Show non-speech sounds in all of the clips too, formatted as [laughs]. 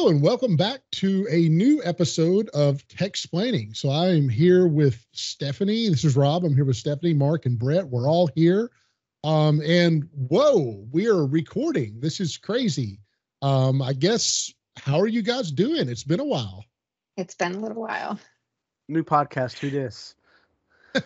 Hello and welcome back to a new episode of Tech Explaining. So I am here with Stephanie. This is Rob. I'm here with Stephanie, Mark, and Brett. We're all here. Um, and whoa, we are recording. This is crazy. Um, I guess how are you guys doing? It's been a while. It's been a little while. New podcast, who dis? [laughs]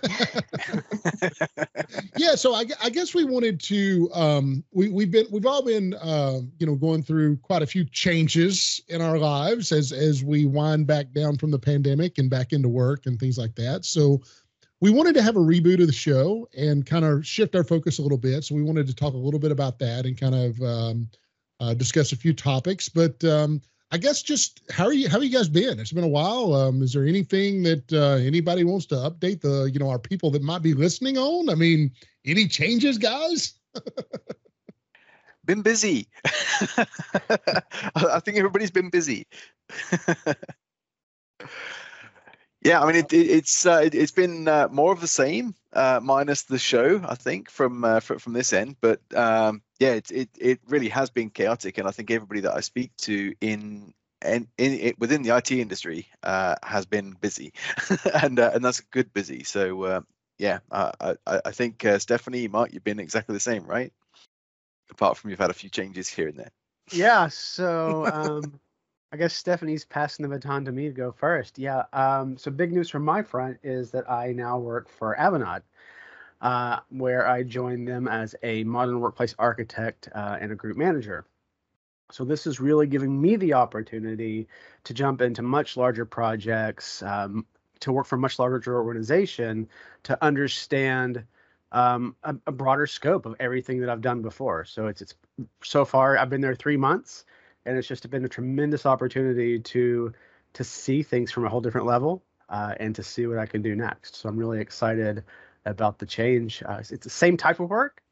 yeah, so I, I, guess we wanted to. Um, we we've been we've all been uh, you know going through quite a few changes in our lives as as we wind back down from the pandemic and back into work and things like that. So we wanted to have a reboot of the show and kind of shift our focus a little bit. So we wanted to talk a little bit about that and kind of um, uh, discuss a few topics. But um, I guess just how are you? How have you guys been? It's been a while. Um, is there anything that uh, anybody wants to update the you know our people that might be listening on? I mean, any changes, guys? been busy. [laughs] I think everybody's been busy. [laughs] yeah, I mean it, it, it's uh, it, has been uh, more of the same, uh, minus the show. I think from uh, from this end, but um, yeah, it, it it really has been chaotic, and I think everybody that I speak to in and in, it within the IT industry uh, has been busy, [laughs] and uh, and that's good busy. So uh, yeah, I I think uh, Stephanie, Mark, you've been exactly the same, right? Apart from you've had a few changes here and there. Yeah. [laughs] So um, I guess Stephanie's passing the baton to me to go first. Yeah. Um, so big news from my front is that I now work for Avanade uh, where I joined them as a modern workplace architect uh, and a group manager. So this is really giving me the opportunity to jump into much larger projects, um, to work for a much larger organization, to understand um, a, a, broader scope of everything that I've done before. So it's it's so far I've been there three months, and it's just been a tremendous opportunity to to see things from a whole different level uh, and to see what I can do next. So I'm really excited about the change. Uh, it's the same type of work,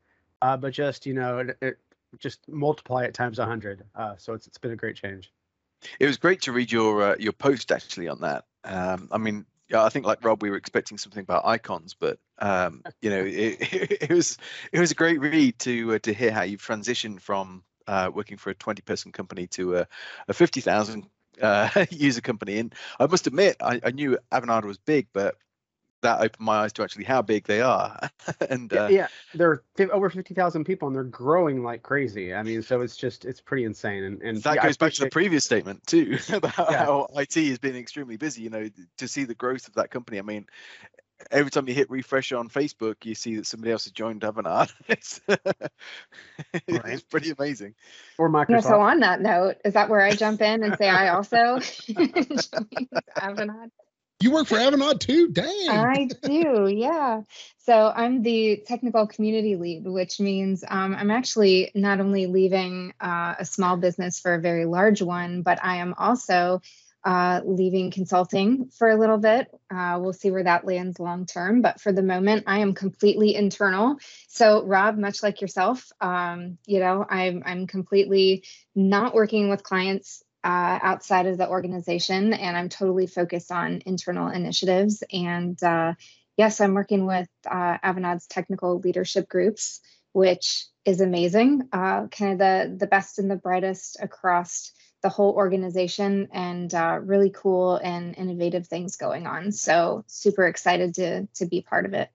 uh, but just you know, it, it, just multiply it times hundred. Uh, so it's it's been a great change. It was great to read your uh, your post actually on that. Um, I mean, I think like Rob, we were expecting something about icons, but um, you know, it, [laughs] it, was it was a great read to uh, to hear how you've transitioned from uh, working for a 20 person company to a, a 50,000 uh, [laughs] user company. And I must admit, I, I knew Avanade was big, but that opened my eyes to actually how big they are. [laughs] and uh, yeah, they're over fifty thousand people, and they're growing like crazy. I mean, so it's just it's pretty insane. And, and that yeah, goes back to the previous statement too [laughs] about yeah. how IT has been extremely busy. You know, to see the growth of that company. I mean. Every time you hit refresh on Facebook, you see that somebody else has joined Avanade. [laughs] it's, it's pretty amazing. Or Microsoft. Yeah, so on that note, is that where I jump in and say I also Avanade? You work for Avanade too? Dang. I do, yeah. So I'm the technical community lead, which means um, I'm actually not only leaving uh, a small business for a very large one, but I am also uh, leaving consulting for a little bit. Uh, we'll see where that lands long term. But for the moment, I am completely internal. So, Rob, much like yourself, um, you know, I'm I'm completely not working with clients uh, outside of the organization, and I'm totally focused on internal initiatives. And uh, yes, I'm working with uh, technical leadership groups, which is amazing. Uh, kind of the the best and the brightest across the whole organization, and uh, really cool and innovative things going on. So super excited to to be part of it.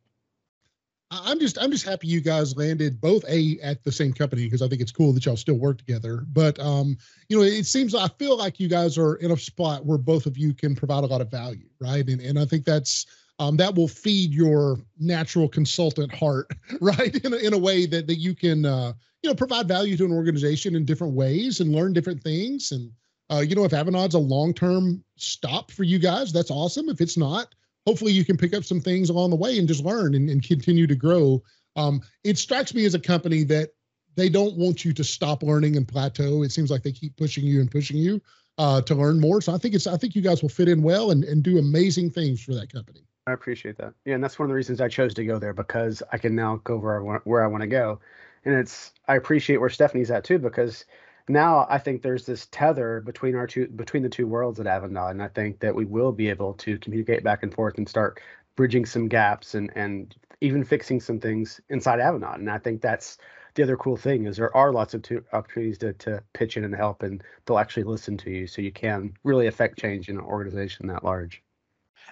I'm just I'm just happy you guys landed both a at the same company because I think it's cool that y'all still work together. But um, you know, it seems I feel like you guys are in a spot where both of you can provide a lot of value, right? And and I think that's um, that will feed your natural consultant heart, [laughs] right? In a, in a way that that you can uh, you know provide value to an organization in different ways and learn different things. And uh, you know, if Avanade's a long term stop for you guys, that's awesome. If it's not, hopefully you can pick up some things along the way and just learn and, and continue to grow. Um, it strikes me as a company that they don't want you to stop learning and plateau. It seems like they keep pushing you and pushing you uh, to learn more. So I think it's I think you guys will fit in well and, and do amazing things for that company. I appreciate that. Yeah, and that's one of the reasons I chose to go there because I can now go where I want where I want to go, and it's I appreciate where Stephanie's at too because now I think there's this tether between our two between the two worlds at Avanade, and I think that we will be able to communicate back and forth and start bridging some gaps and and even fixing some things inside Avanade. And I think that's the other cool thing is there are lots of to, opportunities to, to pitch in and help, and they'll actually listen to you, so you can really affect change in an organization that large.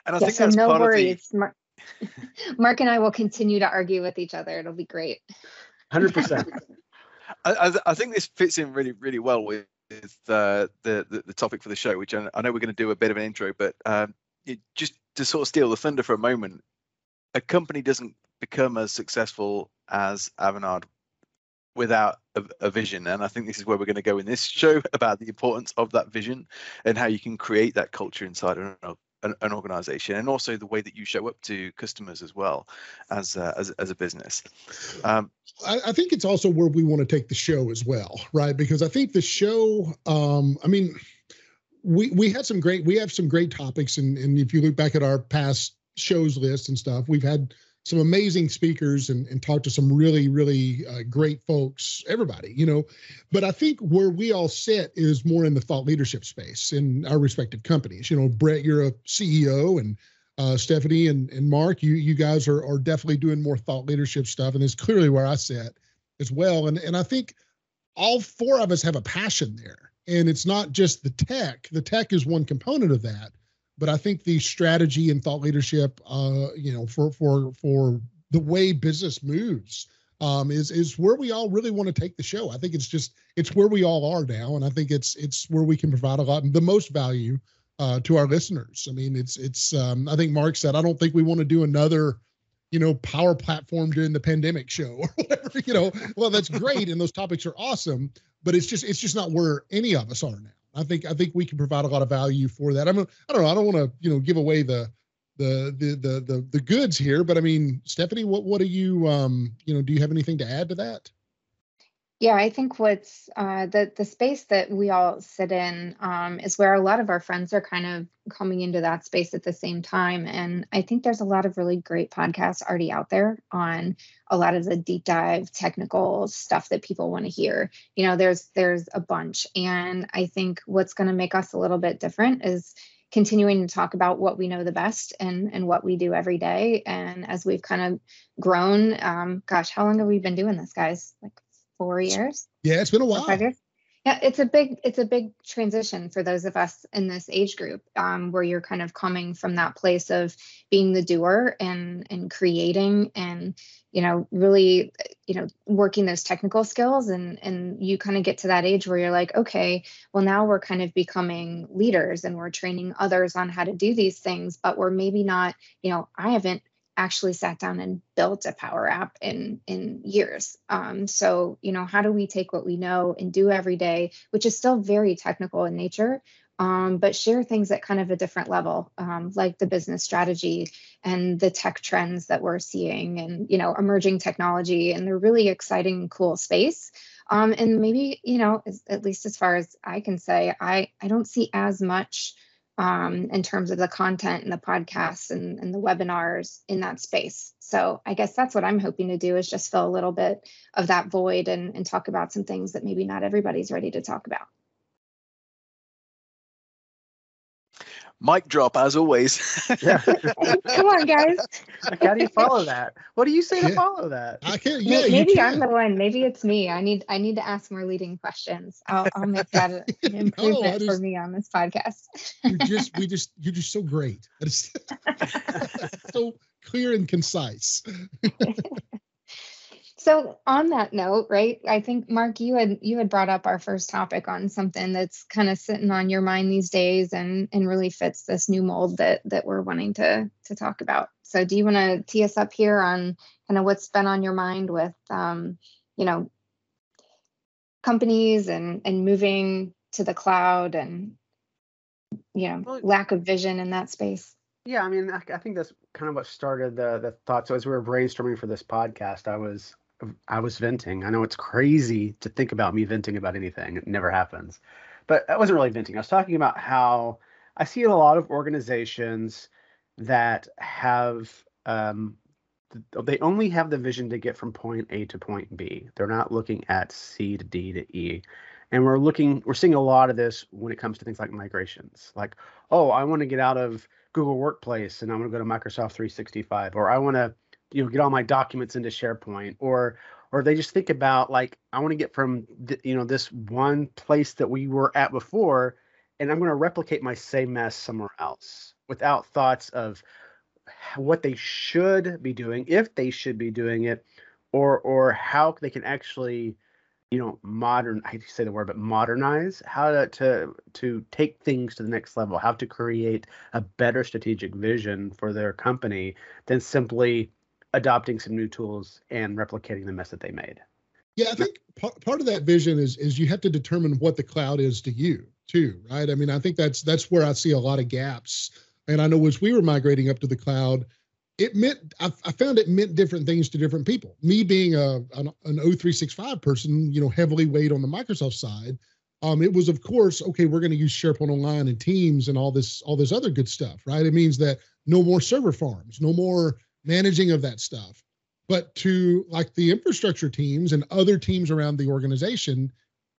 And I yeah, think so that's no worries. The... Mark, [laughs] Mark and I will continue to argue with each other. It'll be great. Hundred percent. [laughs] I, I think this fits in really, really well with uh, the, the, the topic for the show, which I, I know we're going to do a bit of an intro, but um, it, just to sort of steal the thunder for a moment, a company doesn't become as successful as Avanade without a, a, vision. And I think this is where we're going to go in this show [laughs] about the importance of that vision and how you can create that culture inside of an, an, an organization, and also the way that you show up to customers as well as uh, as, as a business. Um, I, I, think it's also where we want to take the show as well, right? Because I think the show, um, I mean, we we had some great, we have some great topics, and and if you look back at our past shows list and stuff, we've had some amazing speakers and, and talked to some really really uh, great folks everybody you know. But i think where we all sit is more in the thought leadership space in our respective companies. You know brett you're a ceo and uh, stephanie and, and mark you you guys are, are definitely doing more thought leadership stuff and it's clearly where i sit as well. And and i think all four of us have a passion there. And it's not just the tech. The tech is one component of that but I think the strategy and thought leadership, uh, you know, for for for the way business moves, um, is is where we all really want to take the show. I think it's just it's where we all are now, and I think it's it's where we can provide a lot the most value uh, to our listeners. I mean, it's it's um, I think Mark said I don't think we want to do another you know power platform during the pandemic show [laughs] or whatever you know well that's great and those topics are awesome but it's just it's just not where any of us are now I think I think we can provide a lot of value for that. I mean, I don't know. I don't want to you know give away the the the the the, the goods here, but I mean, Stephanie, what what do you um you know do you have anything to add to that? Yeah, I think what's uh, the the space that we all sit in um, is where a lot of our friends are kind of coming into that space at the same time, and I think there's a lot of really great podcasts already out there on a lot of the deep dive technical stuff that people want to hear. You know, there's there's a bunch, and I think what's going to make us a little bit different is continuing to talk about what we know the best and and what we do every day. And as we've kind of grown, um, gosh, how long have we been doing this, guys? Like four years. Yeah, it's been a while. Five years. Yeah, it's a big it's a big transition for those of us in this age group, um, where you're kind of coming from that place of being the doer and and creating and you know really you know working those technical skills and and you kind of get to that age where you're like okay well now we're kind of becoming leaders and we're training others on how to do these things but we're maybe not you know i haven't actually sat down and built a power app in in years. Um, so you know how do we take what we know and do every day which is still very technical in nature um, but share things at kind of a different level um, like the business strategy and the tech trends that we're seeing and you know emerging technology and the really exciting cool space. Um, and maybe you know as, at least as far as i can say i i don't see as much um, in terms of the content and the podcasts and, and the webinars in that space. So I guess that's what I'm hoping to do is just fill a little bit of that void and, and talk about some things that maybe not everybody's ready to talk about. Mic drop as always. yeah. [laughs] Come on, guys. how do you follow that? What do you say yeah. to follow that? I can't. Yeah, maybe I'm the one. Maybe it's me. I need. I need to ask more leading questions. I'll, I'll make that [laughs] an improvement no, just, for me on this podcast. you just. We just. You're just so great. [laughs] so clear and concise. So on that note, right? I think Mark, you had you had brought up our first topic on something that's kind of sitting on your mind these days, and and really fits this new mold that that we're wanting to to talk about. So do you want to tee us up here on kind of what's been on your mind with, um, you know, companies and and moving to the cloud and you know well, lack of vision in that space? Yeah, I mean, I, I think that's kind of what started the the thought. So as we were brainstorming for this podcast, I was I was venting. I know it's crazy to think about me venting about anything. It never happens. But I wasn't really venting. I was talking about how I see a lot of organizations that have um, they only have the vision to get from point A to point B. They're not looking at C to D to E. And we're looking we're seeing a lot of this when it comes to things like migrations. Like, oh, I want to get out of Google Workplace and I'm going to go to Microsoft 365, or I want to, you know, get all my documents into SharePoint, or or they just think about like I want to get from th- you know this one place that we were at before, and I'm going to replicate my same mess somewhere else without thoughts of what they should be doing, if they should be doing it, or or how they can actually you know modern i hate to say the word but modernize how to to to take things to the next level how to create a better strategic vision for their company than simply adopting some new tools and replicating the mess that they made yeah i think part, part of that vision is is you have to determine what the cloud is to you too right i mean i think that's that's where i see a lot of gaps and i know as we were migrating up to the cloud it meant I, I, found it meant different things to different people. Me being a an, an O365 person, you know, heavily weighed on the Microsoft side. Um, it was of course okay. We're going to use SharePoint Online and Teams and all this all this other good stuff, right? It means that no more server farms, no more managing of that stuff. But to like the infrastructure teams and other teams around the organization,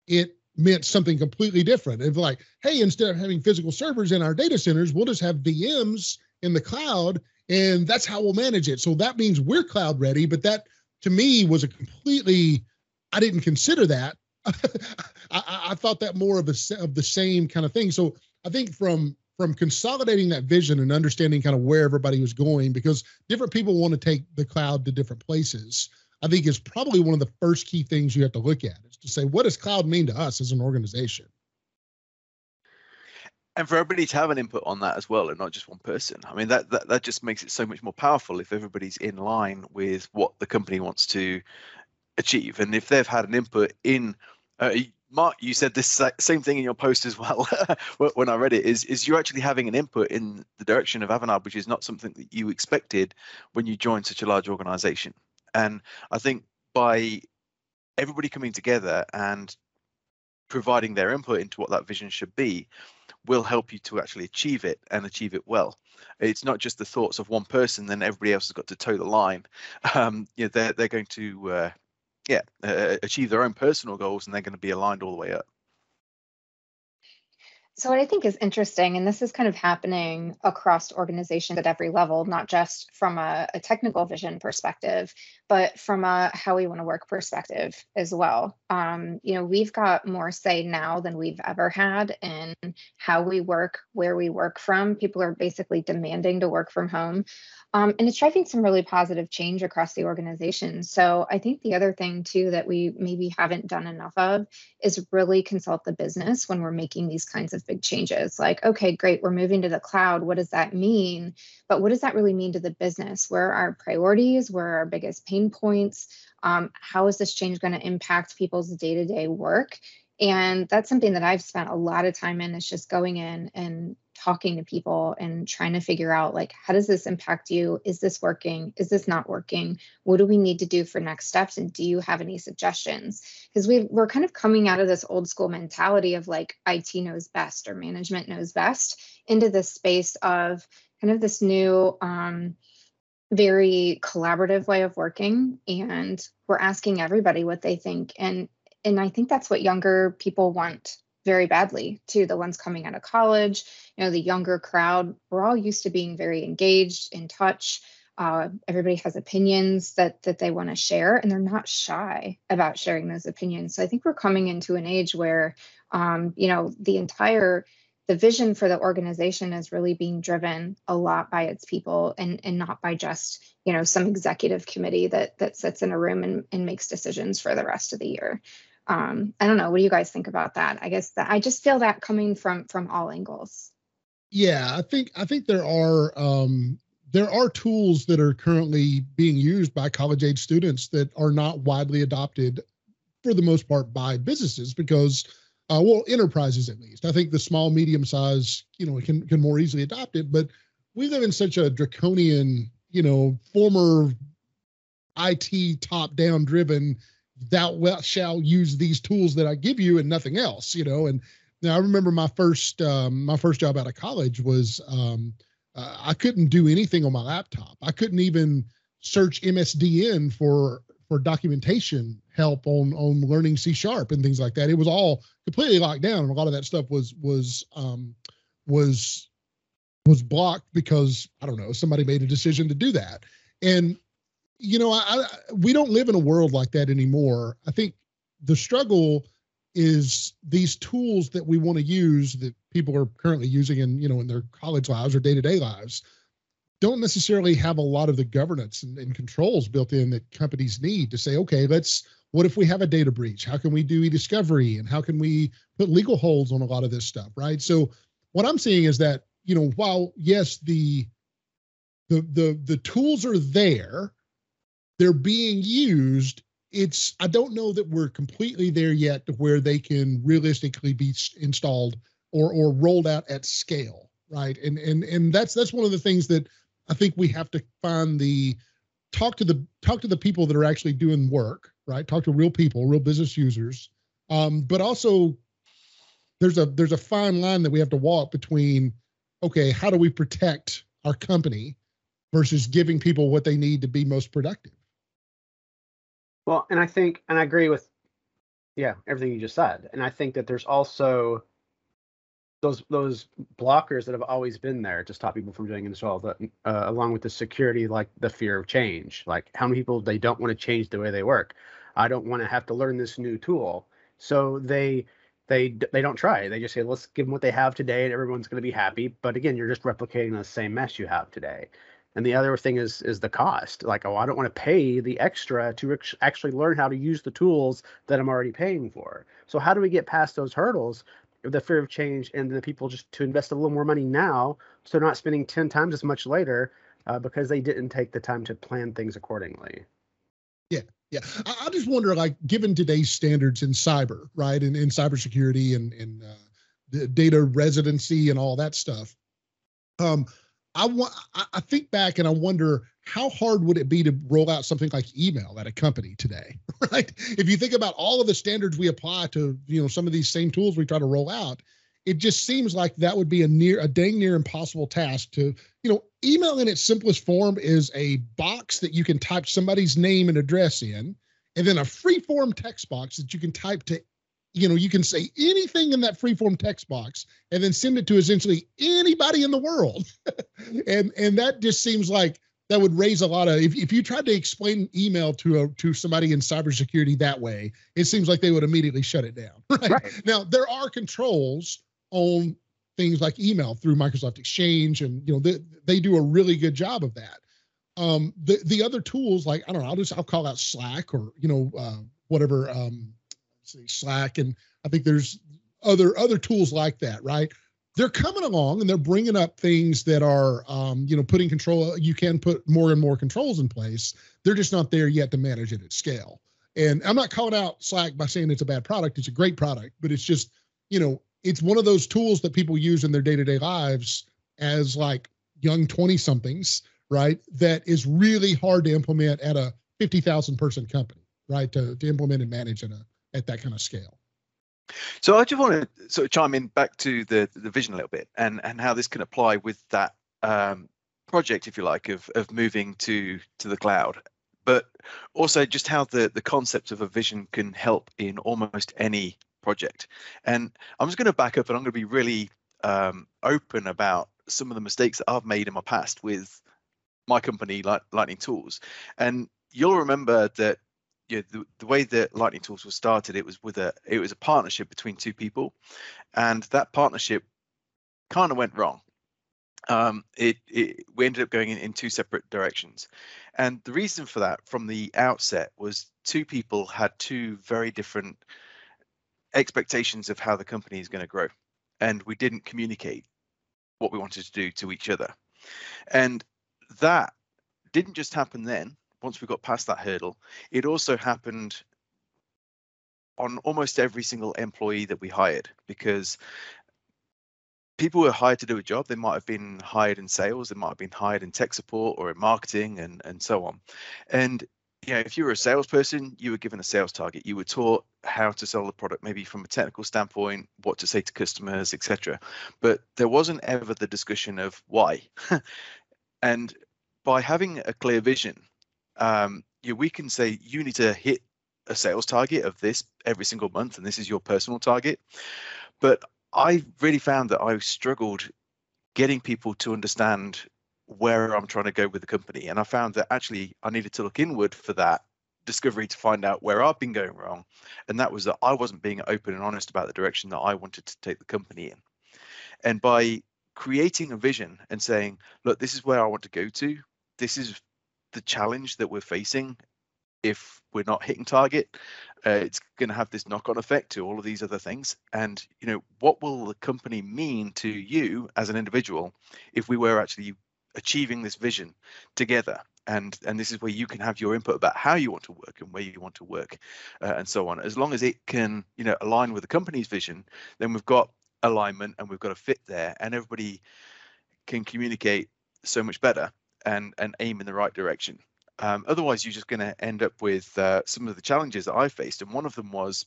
it meant something completely different. It's like, hey, instead of having physical servers in our data centers, we'll just have VMs in the cloud and that's how we'll manage it. So that means we're cloud ready, but that to me was a completely I didn't consider that. [laughs] I, I, thought that more of a of the same kind of thing. So I think from from consolidating that vision and understanding kind of where everybody was going, because different people want to take the cloud to different places. I think is probably one of the first key things you have to look at is to say what does cloud mean to us as an organization and for everybody to have an input on that as well and not just one person i mean that, that that just makes it so much more powerful if everybody's in line with what the company wants to achieve and if they've had an input in uh, mark you said this same thing in your post as well [laughs] when i read it is is you're actually having an input in the direction of avanade which is not something that you expected when you joined such a large organization and i think by everybody coming together and providing their input into what that vision should be will help you to actually achieve it and achieve it well. It's not just the thoughts of one person, then everybody else has got to toe the line. [laughs] Um, you know, they're they're going to uh, yeah uh, achieve their own personal goals, and they're going to be aligned all the way up. So, what I think is interesting, and this is kind of happening across organizations at every level, not just from a, a technical vision perspective, but from a how we want to work perspective as well. Um, you know, we've got more say now than we've ever had in how we work, where we work from. People are basically demanding to work from home. Um, and it's driving some really positive change across the organization. So I think the other thing too that we maybe haven't done enough of is really consult the business when we're making these kinds of big changes. Like, okay, great, we're moving to the cloud. What does that mean? But what does that really mean to the business? Where are our priorities? Where are our biggest pain points? Um, how is this change going to impact people's day-to-day work? And that's something that I've spent a lot of time in is just going in and talking to people and trying to figure out like how does this impact you? Is this working? Is this not working? What do we need to do for next steps? And do you have any suggestions? Because we we're kind of coming out of this old school mentality of like IT knows best or management knows best into this space of kind of this new um, very collaborative way of working. And we're asking everybody what they think. And and I think that's what younger people want very badly to the ones coming out of college. You know the younger crowd we're all used to being very engaged in touch. Uh, everybody has opinions that that they want to share and they're not shy about sharing those opinions. So i think we're coming into an age where um, you know the entire the vision for the organization is really being driven a lot by its people and and not by just you know some executive committee that that sits in a room and, and makes decisions for the rest of the year um, I don't know. What do you guys think about that? I guess that I just feel that coming from from all angles. Yeah, I think I think there are um, there are tools that are currently being used by college age students that are not widely adopted for the most part by businesses because uh, well enterprises at least i think the small medium size you know can can more easily adopt it but we live in such a draconian you know former it top down driven thou shall use these tools that I give you and nothing else, you know. And now I remember my first um, my first job out of college was um, uh, I couldn't do anything on my laptop. I couldn't even search MSDN for for documentation help on on learning C sharp and things like that. It was all completely locked down, and a lot of that stuff was was um, was was blocked because I don't know somebody made a decision to do that. And you know, I, I we don't live in a world like that anymore. I think the struggle is these tools that we want to use that people are currently using in you know in their college lives or day-to-day lives don't necessarily have a lot of the governance and, and, controls built in that companies need to say okay let's what if we have a data breach? How can we do e-discovery? And how can we put legal holds on a lot of this stuff right? So what i'm seeing is that you know while yes the the the the tools are there they're being used. It's i don't know that we're completely there yet to where they can realistically be installed or or rolled out at scale right? And and and that's that's one of the things that i think we have to find the talk to the talk to the people that are actually doing work right? Talk to real people real business users. Um, but also there's a there's a fine line that we have to walk between okay how do we protect our company versus giving people what they need to be most productive well, and I think, and I agree with, yeah, everything you just said. And I think that there's also those those blockers that have always been there to stop people from doing it as well. That uh, along with the security, like the fear of change, like how many people they don't want to change the way they work. I don't want to have to learn this new tool, so they they they don't try. They just say, let's give them what they have today, and everyone's going to be happy. But again, you're just replicating the same mess you have today and the other thing is is the cost. Like oh i don't want to pay the extra to actually learn how to use the tools that i'm already paying for. So how do we get past those hurdles? The fear of change and the people just to invest a little more money now so not spending 10 times as much later uh, because they didn't take the time to plan things accordingly. Yeah yeah. I, I just wonder like given today's standards in cyber right and in cybersecurity and uh, data residency and all that stuff um I want I think back and I wonder how hard would it be to roll out something like email at a company today, [laughs] right? If you think about all of the standards we apply to, you know, some of these same tools we try to roll out, it just seems like that would be a near a dang near impossible task to, you know, email in its simplest form is a box that you can type somebody's name and address in, and then a free form text box that you can type to you know, you can say anything in that freeform text box and then send it to essentially anybody in the world. [laughs] and and that just seems like that would raise a lot of if, if you tried to explain email to a to somebody in cybersecurity that way, it seems like they would immediately shut it down. [laughs] Right? right. Now there are controls on things like email through Microsoft Exchange, and you know they, they do a really good job of that. Um, the the other tools like I don't know, I'll just I'll call out Slack or you know uh, whatever um, say Slack, and I think there's other other tools like that, right? They're coming along and they're bringing up things that are, um, you know, putting control. You can put more and more controls in place. They're just not there yet to manage it at scale. And I'm not calling out Slack by saying it's a bad product. It's a great product, but it's just, you know, it's one of those tools that people use in their day-to-day lives as like young 20 somethings, right? That is really hard to implement at a 50,000 person company, right? To, to implement and manage in a at that kind of scale. So I just want to sort of chime in back to the the vision a little bit and and how this can apply with that um, project, if you like, of of moving to to the cloud, but also just how the the concept of a vision can help in almost any project. And I'm just going to back up and I'm going to be really um, open about some of the mistakes that I've made in my past with my company, like Lightning Tools. And you'll remember that yeah, the, the way that Lightning Tools was started, it was with a it was a partnership between two people, and that partnership kind of went wrong. Um, it, it we ended up going in, in two separate directions, and the reason for that from the outset was two people had two very different expectations of how the company is going to grow, and we didn't communicate what we wanted to do to each other, and that didn't just happen then once we got past that hurdle, it also happened on almost every single employee that we hired because people were hired to do a job. They might have been hired in sales, they might have been hired in tech support or in marketing and, and so on. And you know, if you were a salesperson, you were given a sales target. You were taught how to sell the product, maybe from a technical standpoint, what to say to customers, etc. But there wasn't ever the discussion of why. [laughs] and by having a clear vision um, yeah, we can say you need to hit a sales target of this every single month, and this is your personal target. But I really found that I struggled getting people to understand where I'm trying to go with the company. And I found that actually I needed to look inward for that discovery to find out where I've been going wrong. And that was that I wasn't being open and honest about the direction that I wanted to take the company in. And by creating a vision and saying, look, this is where I want to go to, this is the challenge that we're facing if we're not hitting target uh, it's going to have this knock-on effect to all of these other things. And you know what will the company mean to you as an individual if we were actually achieving this vision together? And and this is where you can have your input about how you want to work and where you want to work uh, and so on. As long as it can you know align with the company's vision then we've got alignment and we've got a fit there and everybody can communicate so much better and and aim in the right direction um, otherwise you're just going to end up with uh, some of the challenges that i faced and one of them was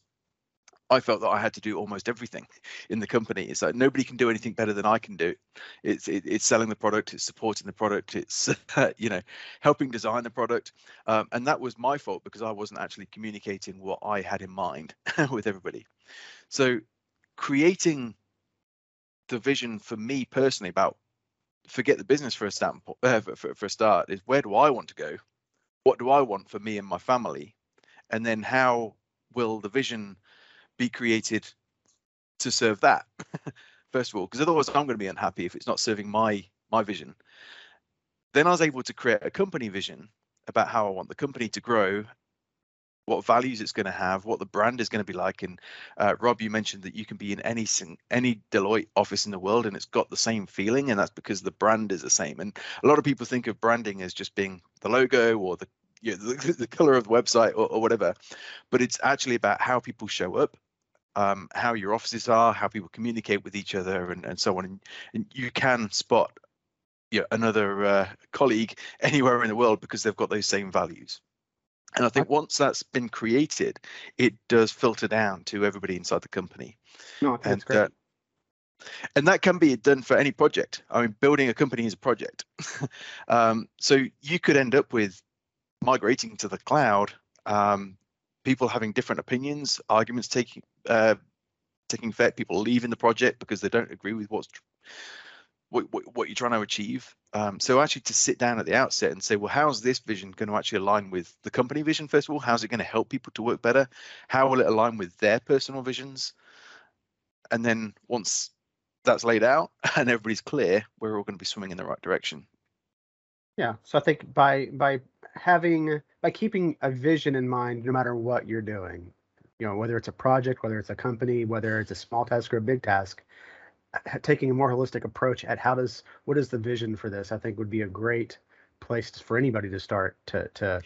I felt that I had to do almost everything [laughs] in the company. It's like nobody can do anything better than I can do. It's it, it's selling the product, it's supporting the product, it's [laughs] you know helping design the product, um, and that was my fault because I wasn't actually communicating what I had in mind [laughs] with everybody. So creating the vision for me personally about forget the business for a standpoint uh, for, for a start is where do I want to go? What do I want for me and my family? And then how will the vision be created to serve that [laughs] first of all because otherwise i'm going to be unhappy if it's not serving my my vision then i was able to create a company vision about how i want the company to grow what values it's going to have what the brand is going to be like and uh, rob you mentioned that you can be in any any deloitte office in the world and it's got the same feeling and that's because the brand is the same and a lot of people think of branding as just being the logo or the you know, [laughs] the, the color of the website or, or whatever but it's actually about how people show up um, how your offices are, how people communicate with each other, and, and so on. And, and you can spot you know, another uh, colleague [laughs] anywhere in the world because they've got those same values. And I think once that's been created, it does filter down to everybody inside the company. No, that's and, great. Uh, and that can be done for any project. I mean, building a company is a project. [laughs] um, so you could end up with migrating to the cloud um, people having different opinions, arguments taking uh, taking effect, people leaving the project because they don't agree with what's what, what, what you're trying to achieve. Um, so actually to sit down at the outset and say, well, how's this vision going to actually align with the company vision, first of all? How's it going to help people to work better? How will it align with their personal visions? And then once that's laid out [laughs] and everybody's clear, we're all going to be swimming in the right direction. Yeah. So I think by by having by keeping a vision in mind, no matter what you're doing, you know, whether it's a project, whether it's a company, whether it's a small task or a big task, [laughs] taking a more holistic approach at how does what is the vision for this, I think would be a great place for anybody to start to to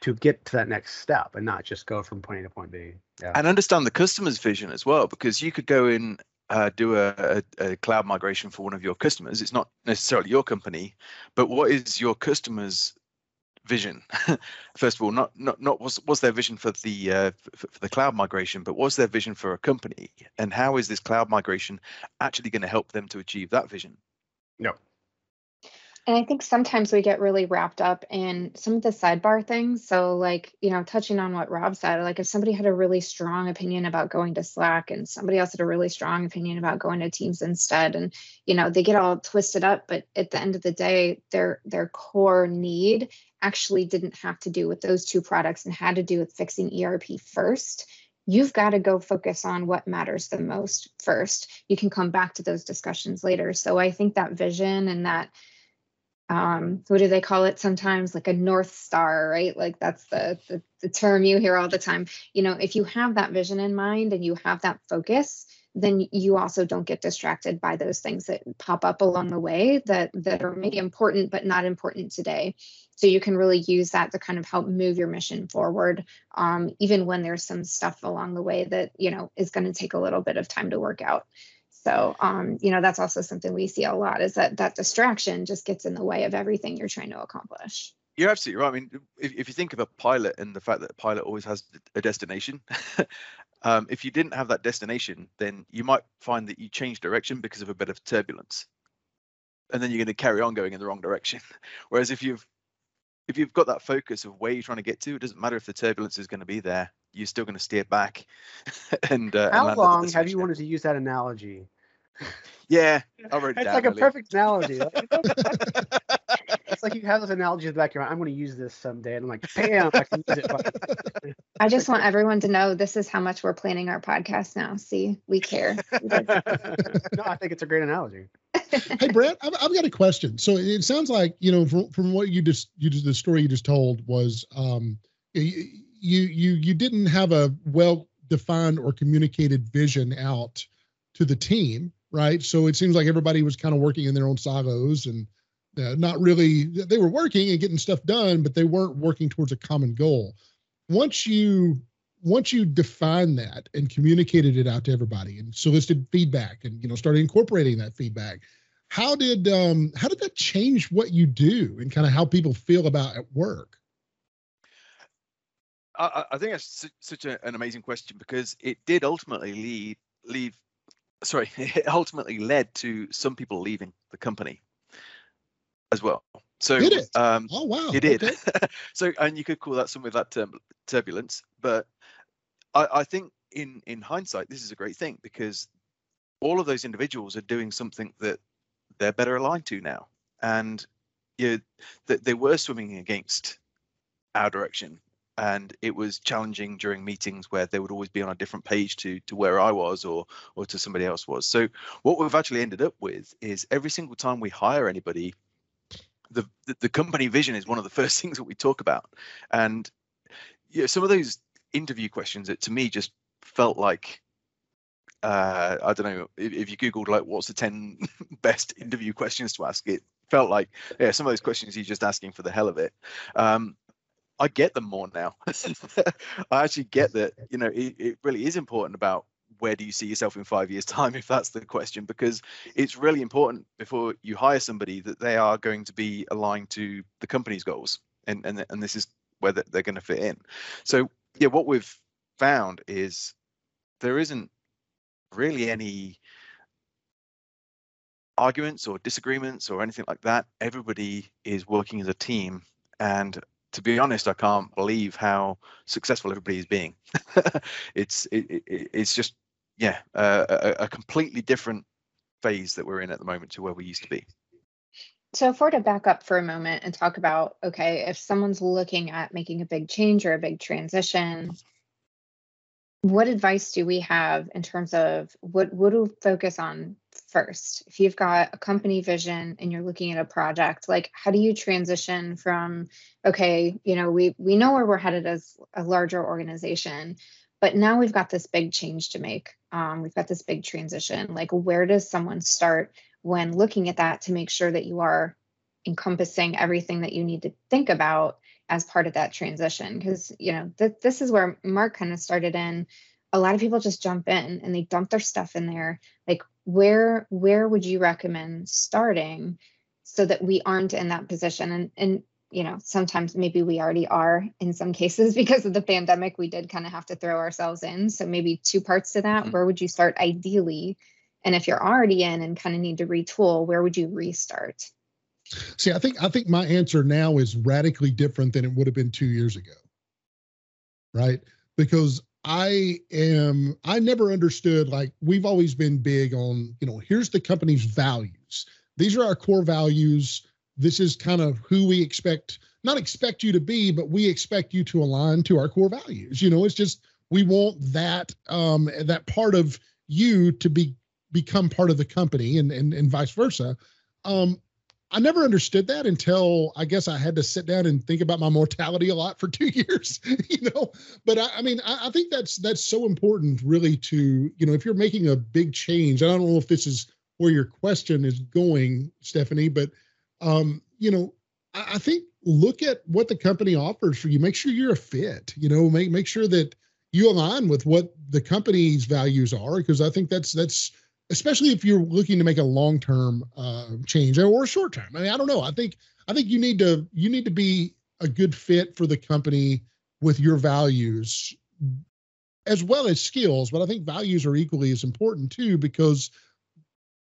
to get to that next step and not just go from point A to point B. Yeah. And understand the customer's vision as well, because you could go in uh, do a, a, a, cloud migration for one of your customers. It's not necessarily your company, but what is your customer's vision? [laughs] First of all, not not not was was their vision for the uh, for, for the cloud migration, but was their vision for a company, and how is this cloud migration actually going to help them to achieve that vision? No. And I think sometimes we get really wrapped up in some of the sidebar things. So, like, you know, touching on what Rob said, like if somebody had a really strong opinion about going to Slack and somebody else had a really strong opinion about going to Teams instead, and you know, they get all twisted up, but at the end of the day, their their core need actually didn't have to do with those two products and had to do with fixing ERP first you've got to go focus on what matters the most first. You can come back to those discussions later. So I think that vision and that um, what do they call it sometimes like a north star right like that's the, the, the term you hear all the time you know if you have that vision in mind and you have that focus then you also don't get distracted by those things that pop up along the way that that are maybe important but not important today so you can really use that to kind of help move your mission forward um, even when there's some stuff along the way that you know is going to take a little bit of time to work out so, um, you know, that's also something we see a lot is that that distraction just gets in the way of everything you're trying to accomplish. You're absolutely right. I mean, if, if you think of a pilot and the fact that a pilot always has a destination, [laughs] um, if you didn't have that destination, then you might find that you change direction because of a bit of turbulence, and then you're going to carry on going in the wrong direction. [laughs] Whereas if you've if you've got that focus of where you're trying to get to, it doesn't matter if the turbulence is going to be there you're still going to steer back. [laughs] and uh, how and long have you wanted to use that analogy Yeah, I wrote it It's down like a perfect analogy. Like, you [laughs] know, it's like you have this analogy in the back of your mind. I'm going to use this someday, and I'm like, bam, I can use it. I just want everyone to know this is how much we're planning our podcast now. See, we care. [laughs] no, I think it's a great analogy. hey Brett, I've, I've got a question. So it sounds like you know from, from what you just you just the story you just told was um you you you, you didn't have a well defined or communicated vision out to the team, right? So it seems like everybody was kind of working in their own silos and uh, not really they were working and getting stuff done, but they weren't working towards a common goal. Once you once you defined that and communicated it out to everybody and solicited feedback and you know started incorporating that feedback how did um how did that change what you do and kind of how people feel about at work I, I- I think that's such a, an amazing question because it did ultimately lead leave sorry [laughs] it ultimately led to some people leaving the company as well so Did it? um oh wow it did okay. [laughs] so and you could call that some of that term turbulence but I, I think in in hindsight this is a great thing because all of those individuals are doing something that they're better aligned to now and yeah that they were swimming against our direction and it was challenging during meetings where they would always be on a different page to to where I was or or to somebody else was. So what we've actually ended up with is every single time we hire anybody, the the, company vision is one of the [laughs] first things that we talk about. And yeah, some of those interview questions that to me just felt like uh, I don't know if, if you googled like what's the 10 [laughs] best interview questions to ask it felt like yeah some of those questions you're just asking for the hell of it um, I get them more now. [laughs] I actually get that, you know, it, it really is important about where do you see yourself in five years' [laughs] time, if that's the question, because it's really important before you hire somebody that they are going to be aligned to the company's goals, and and and this is where they're, they're going to fit in. So yeah, what we've found is there isn't really any arguments or disagreements or anything like that. Everybody is working as a team, and to be honest, I can't believe how successful everybody is being. [laughs] it's it, it, it's just yeah uh, a, a completely different phase that we're in at the moment to where we used to be. So, we're to back up for a moment and talk about okay, if someone's looking at making a big change or a big transition, what advice do we have in terms of what what to focus on first? If you've got a company vision and you're looking at a project, like how do you transition from okay, you know, we we know where we're headed as a larger organization, but now we've got this big change to make. Um, we've got this big transition. Like, where does someone start when looking at that to make sure that you are encompassing everything that you need to think about as part of that transition? Because you know, th- this is where Mark kind of started in. A lot of people just jump in and they dump their stuff in there. Like, where where would you recommend starting so that we aren't in that position? And and you know, sometimes maybe we already are in some cases [laughs] because of the pandemic, we did kind of have to throw ourselves in. So maybe two parts to that. Mhm. Where would you start ideally? And if you're already in and kind of need to retool, where would you restart? see i think i think my answer now is radically different than it would have been two years ago right because i am i never understood like we've always been big on you know here's the company's values. These are our core values. This is kind of who we expect not expect you to be but we expect you to align to our core values. You know it's just we want that um that part of you to be become part of the company and and, and vice versa. Um I never understood that until I guess I had to sit down and think about my mortality a lot for two [laughs] years, you know. But I, I mean, I, I think that's that's so important, really, to you know, if you're making a big change. I don't know if this is where your question is going, Stephanie, but um, you know, I, I think look at what the company offers for you. Make sure you're a fit. You know, make make sure that you align with what the company's values are, because I think that's that's especially if you're looking to make a long-term uh, change or a short-term. I mean, I don't know. I think I think you need to you need to be a good fit for the company with your values as well as skills. But I think values are equally as important too because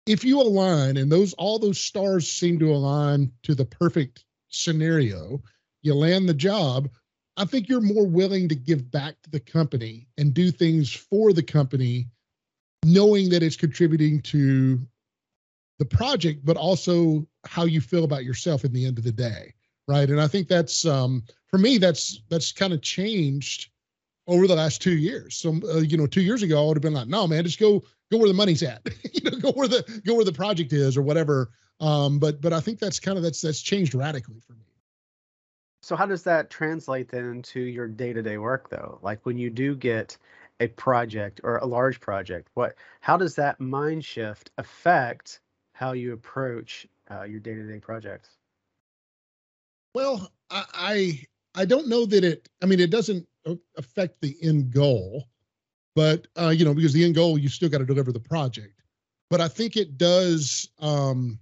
if you align and those all those stars seem to align to the perfect scenario, you land the job. I think you're more willing to give back to the company and do things for the company knowing that it's contributing to the project, but also how you feel about yourself in the end of the day, right? And I think that's um, for me, that's that's kind of changed over the last two years. So uh, you know, two years ago, I would have been like, no, man, just go go where the money's at, [laughs] you know, go where the go where the project is or whatever. Um, but but I think that's kind of that's that's changed radically for me. So how does that translate then into your day-to-day work though? Like when you do get a project or a large project, what how does that mind shift affect how you approach uh, your day-to-day projects? Well, I, I I don't know that it. I mean, it doesn't affect the end goal, but uh, you know, because the end goal, you still got to deliver the project. But I think it does. Um,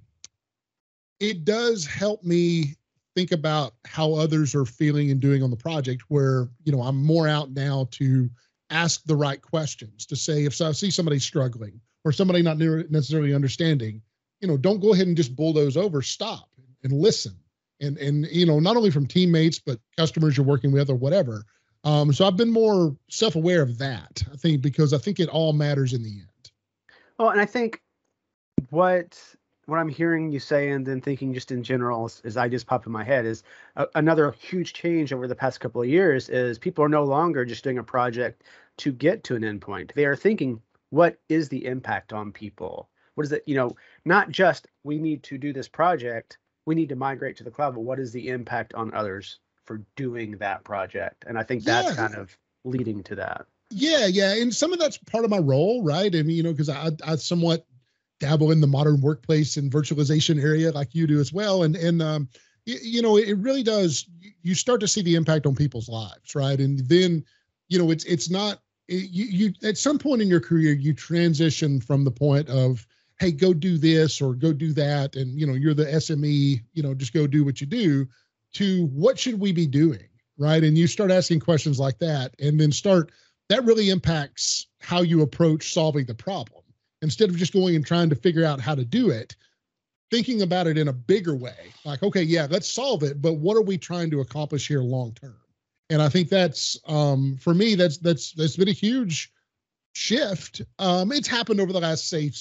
it does help me think about how others are feeling and doing on the project. Where you know, I'm more out now to ask the right questions to say if I see somebody struggling or somebody not necessarily understanding, you know, don't go ahead and just bulldoze over. Stop and listen. And and you know, not only from teammates but customers you're working with or whatever. Um, so I've been more self-aware of that. I think because I think it all matters in the end. Well, and I think what what I'm hearing you say and then thinking just in general as, as I just pop in my head is uh, another huge change over the past couple of years is people are no longer just doing a project to get to an endpoint. They are thinking, what is the impact on people? What is it? You know, not just we need to do this project, we need to migrate to the cloud, but what is the impact on others for doing that project? And I think that's yeah. kind of leading to that. Yeah, yeah, and some of that's part of my role, right? I mean, you know, because I I somewhat dabble in the modern workplace and virtualization area like you do as well, and and um, you, know, it really does. You start to see the impact on people's lives, right? And then, you know, it's it's not you, you at some point in your career you transition from the point of hey go do this or go do that and you know you're the sme you know just go do what you do to what should we be doing right and you start asking questions like that and then start that really impacts how you approach solving the problem instead of just going and trying to figure out how to do it thinking about it in a bigger way like okay yeah let's solve it but what are we trying to accomplish here long term and I think that's um, for me that's that's that's been a huge shift. Um, it's happened over the last say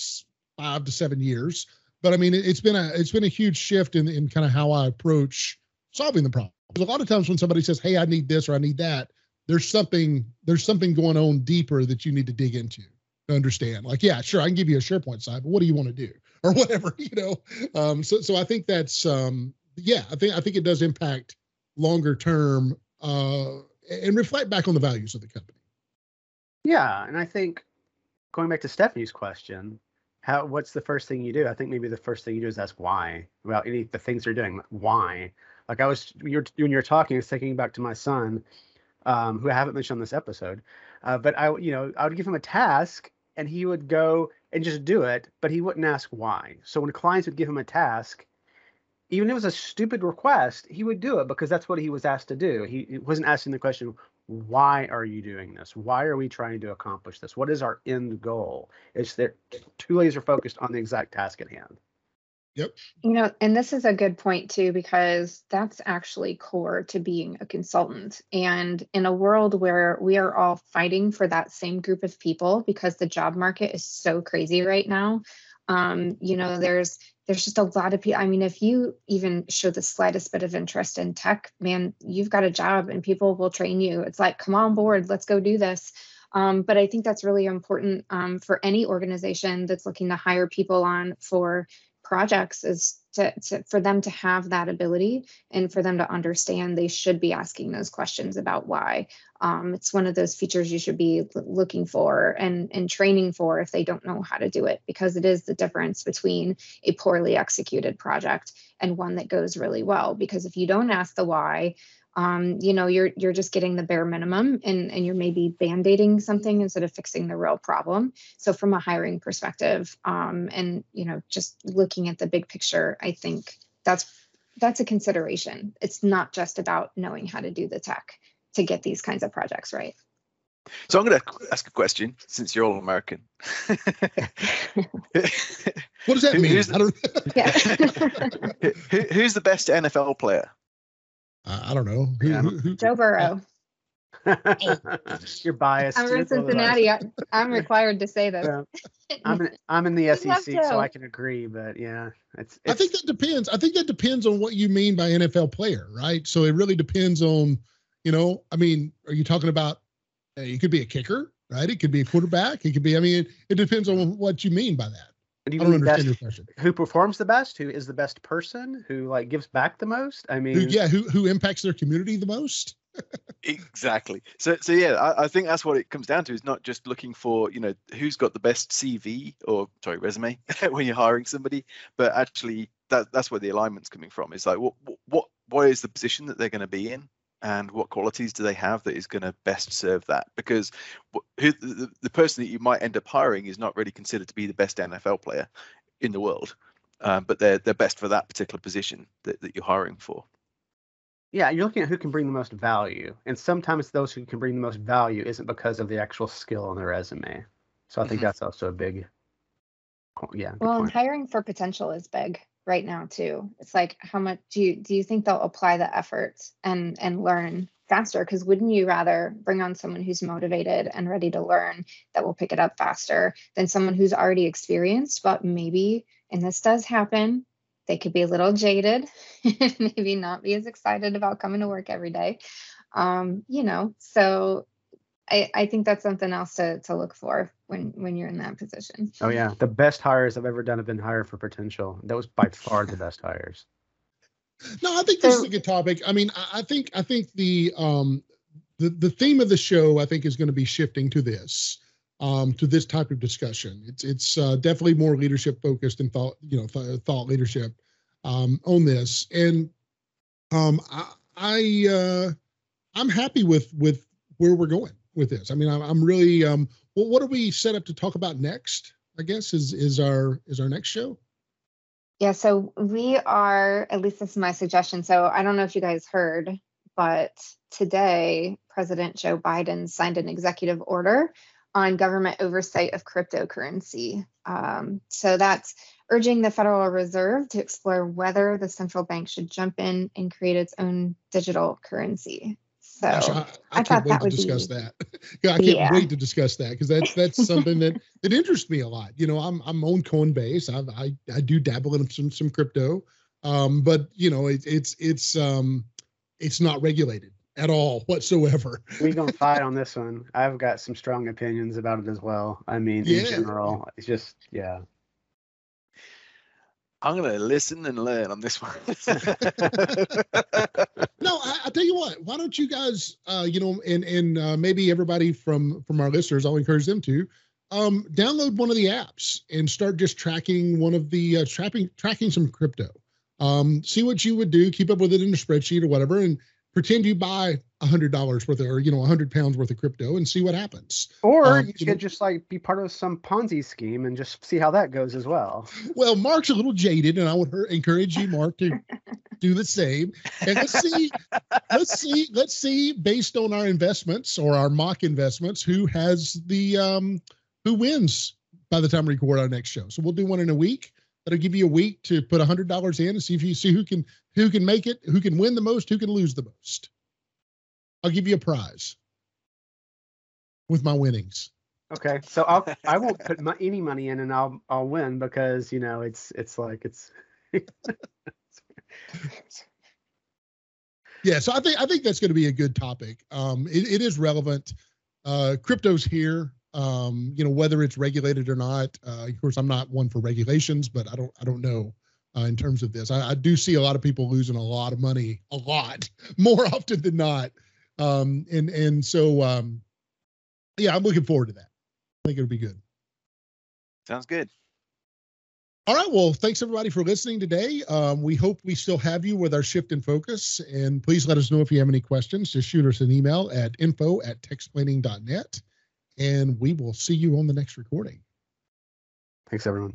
five to seven years, but I mean it, has been a it's been a huge shift in in kind of how I approach solving the problem. Because a lot of times when somebody says, "Hey, I need this" or "I need that," there's something there's something going on deeper that you need to dig into understand. Like, yeah, sure, I can give you a SharePoint site, but what do you want to do [laughs] or whatever, you know? Um, so so I think that's um, yeah, I think I think it does impact longer term uh, and reflect back on the values of the company. Yeah, and I think going back to Stephanie's question, how what's the first thing you do? I think maybe the first thing you do is ask why about any the things you're doing. Why? Like I was you're when you're talking, I was thinking back to my son, um, who I haven't mentioned on this episode, uh, but I you know I would give him a task and he would go and just do it, but he wouldn't ask why. So when clients would give him a task, even if it was a stupid request, he would do it because that's what he was asked to do. He, wasn't asking the question, why are you doing this? Why are we trying to accomplish this? What is our end goal? It's that too laser focused on the exact task at hand. Yep. You know, and this is a good point too, because that's actually core to being a consultant. And in a world where we are all fighting for that same group of people because the job market is so crazy right now, um, you know, there's there's just a lot of people. I mean, if you even show the slightest bit of interest in tech, man, you've got a job and people will train you. It's like, come on board, let's go do this. Um, but I think that's really important um, for any organization that's looking to hire people on for projects is to, to, for them to have that ability and for them to understand they should be asking those questions about why. Um, it's one of those features you should be looking for and, and training for if they don't know how to do it because it is the difference between a poorly executed project and one that goes really well. Because if you don't ask the why um, you know you're you're just getting the bare minimum and and you're maybe band-aiding something instead of fixing the real problem so from a hiring perspective um, and you know just looking at the big picture i think that's that's a consideration it's not just about knowing how to do the tech to get these kinds of projects right so I'm going to ask a question since you're all American. [laughs] what does that mean? Who's the, [laughs] [laughs] who, who's the best NFL player? I don't know. Who, yeah. who, Joe Burrow. [laughs] You're biased. I'm You're in Cincinnati. I, I'm required to say this. Yeah. I'm in, I'm in the [laughs] love SEC, so I can agree. But yeah, it's, I think that depends. I think that depends on what you mean by NFL player, right? So it really depends on, you know, I mean, are you talking about? Uh, you could be a kicker, right? It could be a quarterback. It could be. I mean, it, it depends on what you mean by that. Do you I don't mean understand best, your question. who performs the best, who is the best person, who like gives back the most. I mean, Who, yeah, who who impacts their community the most? [laughs] Exactly. So, so yeah, I, I think that's what it comes down to. Is not just looking for you know who's got the best CV or sorry resume [laughs] when you're hiring somebody, but actually that that's where the alignment's coming from. Is like what what what is the position that they're going to be in, and what qualities do they have that is going to best serve that? Because who, the, the person that you might end up hiring is not really considered to be the best NFL player in the world, um, but they're they're best for that particular position that, that you're hiring for. Yeah, you're looking at who can bring the most value, and sometimes those who can bring the most value isn't because of the actual skill on their resume. So I think Mhm. that's also a big, co- yeah. Well, and point. hiring for potential is big right now too. It's like how much do you do you think they'll apply the effort and and learn faster? Because wouldn't you rather bring on someone who's motivated and ready to learn that will pick it up faster than someone who's already experienced, but maybe, and this does happen, they could be a little jaded, [laughs] maybe not be as excited about coming to work every day. Um, you know, so I, I think that's something else to, to look for when when you're in that position. Oh yeah, the best hires I've ever done have been hired for potential. That was by far the best hires. [laughs] No, I think this is a good topic. I mean, I, I think I think the um the the theme of the show I think is going to be shifting to this um to this type of discussion. It's it's uh, definitely more leadership focused and thought you know th- thought leadership um on this and um I I uh I'm happy with with where we're going with this. I mean, I'm, I'm really um well what are we set up to talk about next? I guess is is our is our next show. Yeah, so we are, at least this is my suggestion. So I don't know if you guys heard, but today, President Joe Biden signed an executive order on government oversight of cryptocurrency. Um, so that's urging the Federal Reserve to explore whether the central bank should jump in and create its own digital currency. So Gosh, I, I, I can't thought wait that to would discuss be- that. [laughs] yeah, I can't Yeah. wait to discuss that because that's that's something that [laughs] that interests me a lot. You know, I'm I'm on Coinbase. I've, I I do dabble in some some crypto, um, but you know, it, it's it's um it's not regulated at all whatsoever. [laughs] We gonna fight on this one. I've got some strong opinions about it as well. I mean, Yeah. in general, it's just yeah. I'm going to listen and learn on this one. [laughs] No, I, I tell you what. Why don't you guys, uh, you know, and and uh, maybe everybody from from our listeners, I'll encourage them to um, download one of the apps and start just tracking one of the uh, tracking tracking some crypto. Um, see what you would do, keep up with it in a spreadsheet or whatever, and pretend you buy a hundred dollars worth of, or you know, a hundred pounds worth of crypto, and see what happens. Or Um, you you could know- just like be part of some Ponzi scheme and just see how that goes as well. Well, Mark's a little jaded, and I would her- encourage you, Mark, to [laughs] do the same. And let's see, let's see, let's see, based on our investments or our mock investments, who has the um, who wins by the time we record our next show. So we'll do one in a week. That'll give you a week to put a hundred dollars in and see if you see who can who can make it, who can win the most, who can lose the most. I'll give you a prize with my winnings. Okay, so I'll I won't put my, any money in and I'll I'll win because you know it's it's like it's [laughs] Yeah, so I think I think that's going to be a good topic. Um, it, it is relevant. Uh, crypto's here. Um, you know whether it's regulated or not. Uh, of course, I'm not one for regulations, but I don't I don't know uh, in terms of this. I, I do see a lot of people losing a lot of money, a lot [laughs] more often than not. Um, and and so um, yeah, I'm looking forward to that. I think it'll be good. Sounds good. All right. Well, thanks everybody for listening today. Um, we hope we still have you with our shift in focus. And please let us know if you have any questions. Just shoot us an email at info at textplanning.net. And we will see you on the next recording. thanks everyone.